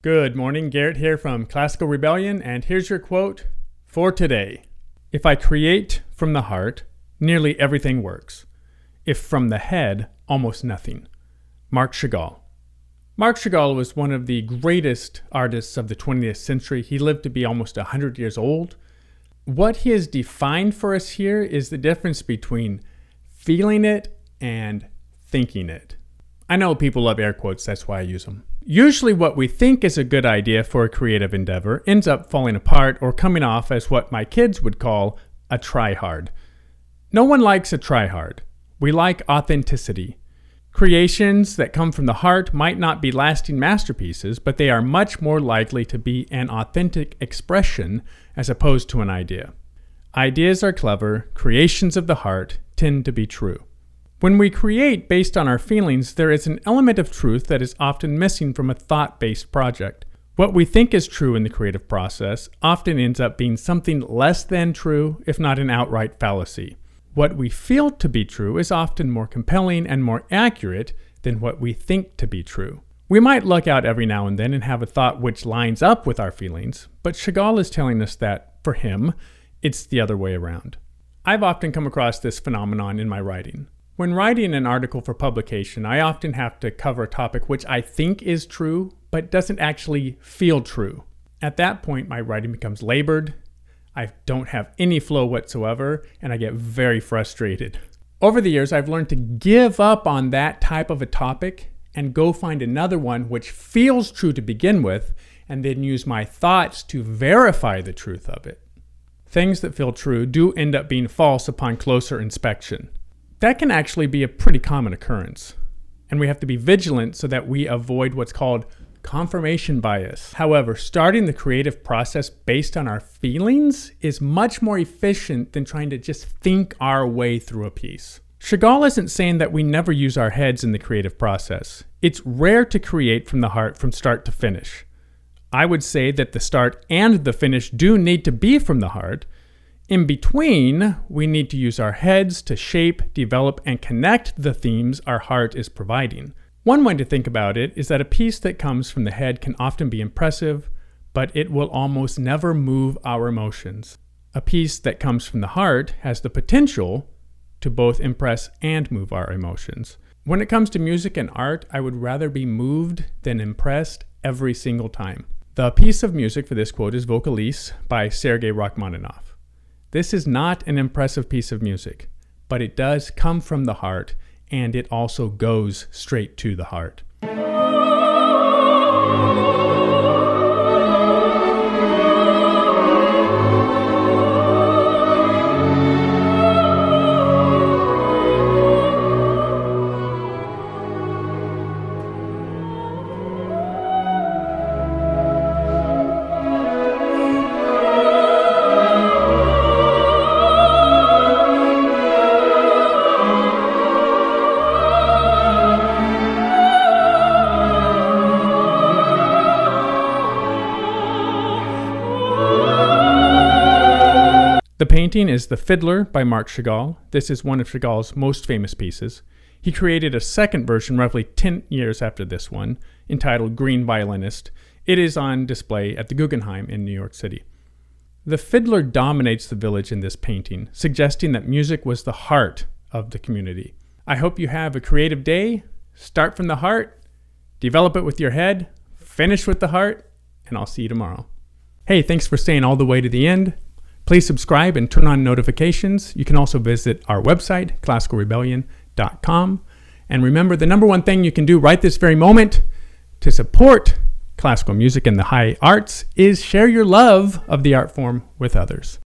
Good morning, Garrett here from Classical Rebellion, and here's your quote for today. If I create from the heart, nearly everything works. If from the head, almost nothing. Marc Chagall. Marc Chagall was one of the greatest artists of the 20th century. He lived to be almost 100 years old. What he has defined for us here is the difference between feeling it and thinking it. I know people love air quotes, that's why I use them. Usually, what we think is a good idea for a creative endeavor ends up falling apart or coming off as what my kids would call a try hard. No one likes a try hard. We like authenticity. Creations that come from the heart might not be lasting masterpieces, but they are much more likely to be an authentic expression as opposed to an idea. Ideas are clever, creations of the heart tend to be true. When we create based on our feelings, there is an element of truth that is often missing from a thought based project. What we think is true in the creative process often ends up being something less than true, if not an outright fallacy. What we feel to be true is often more compelling and more accurate than what we think to be true. We might look out every now and then and have a thought which lines up with our feelings, but Chagall is telling us that, for him, it's the other way around. I've often come across this phenomenon in my writing. When writing an article for publication, I often have to cover a topic which I think is true, but doesn't actually feel true. At that point, my writing becomes labored, I don't have any flow whatsoever, and I get very frustrated. Over the years, I've learned to give up on that type of a topic and go find another one which feels true to begin with, and then use my thoughts to verify the truth of it. Things that feel true do end up being false upon closer inspection that can actually be a pretty common occurrence. And we have to be vigilant so that we avoid what's called confirmation bias. However, starting the creative process based on our feelings is much more efficient than trying to just think our way through a piece. Chagall isn't saying that we never use our heads in the creative process. It's rare to create from the heart from start to finish. I would say that the start and the finish do need to be from the heart, in between, we need to use our heads to shape, develop, and connect the themes our heart is providing. One way to think about it is that a piece that comes from the head can often be impressive, but it will almost never move our emotions. A piece that comes from the heart has the potential to both impress and move our emotions. When it comes to music and art, I would rather be moved than impressed every single time. The piece of music for this quote is Vocalise by Sergei Rachmaninoff. This is not an impressive piece of music, but it does come from the heart and it also goes straight to the heart. The painting is The Fiddler by Marc Chagall. This is one of Chagall's most famous pieces. He created a second version roughly 10 years after this one, entitled Green Violinist. It is on display at the Guggenheim in New York City. The fiddler dominates the village in this painting, suggesting that music was the heart of the community. I hope you have a creative day. Start from the heart, develop it with your head, finish with the heart, and I'll see you tomorrow. Hey, thanks for staying all the way to the end. Please subscribe and turn on notifications. You can also visit our website, classicalrebellion.com. And remember, the number one thing you can do right this very moment to support classical music and the high arts is share your love of the art form with others.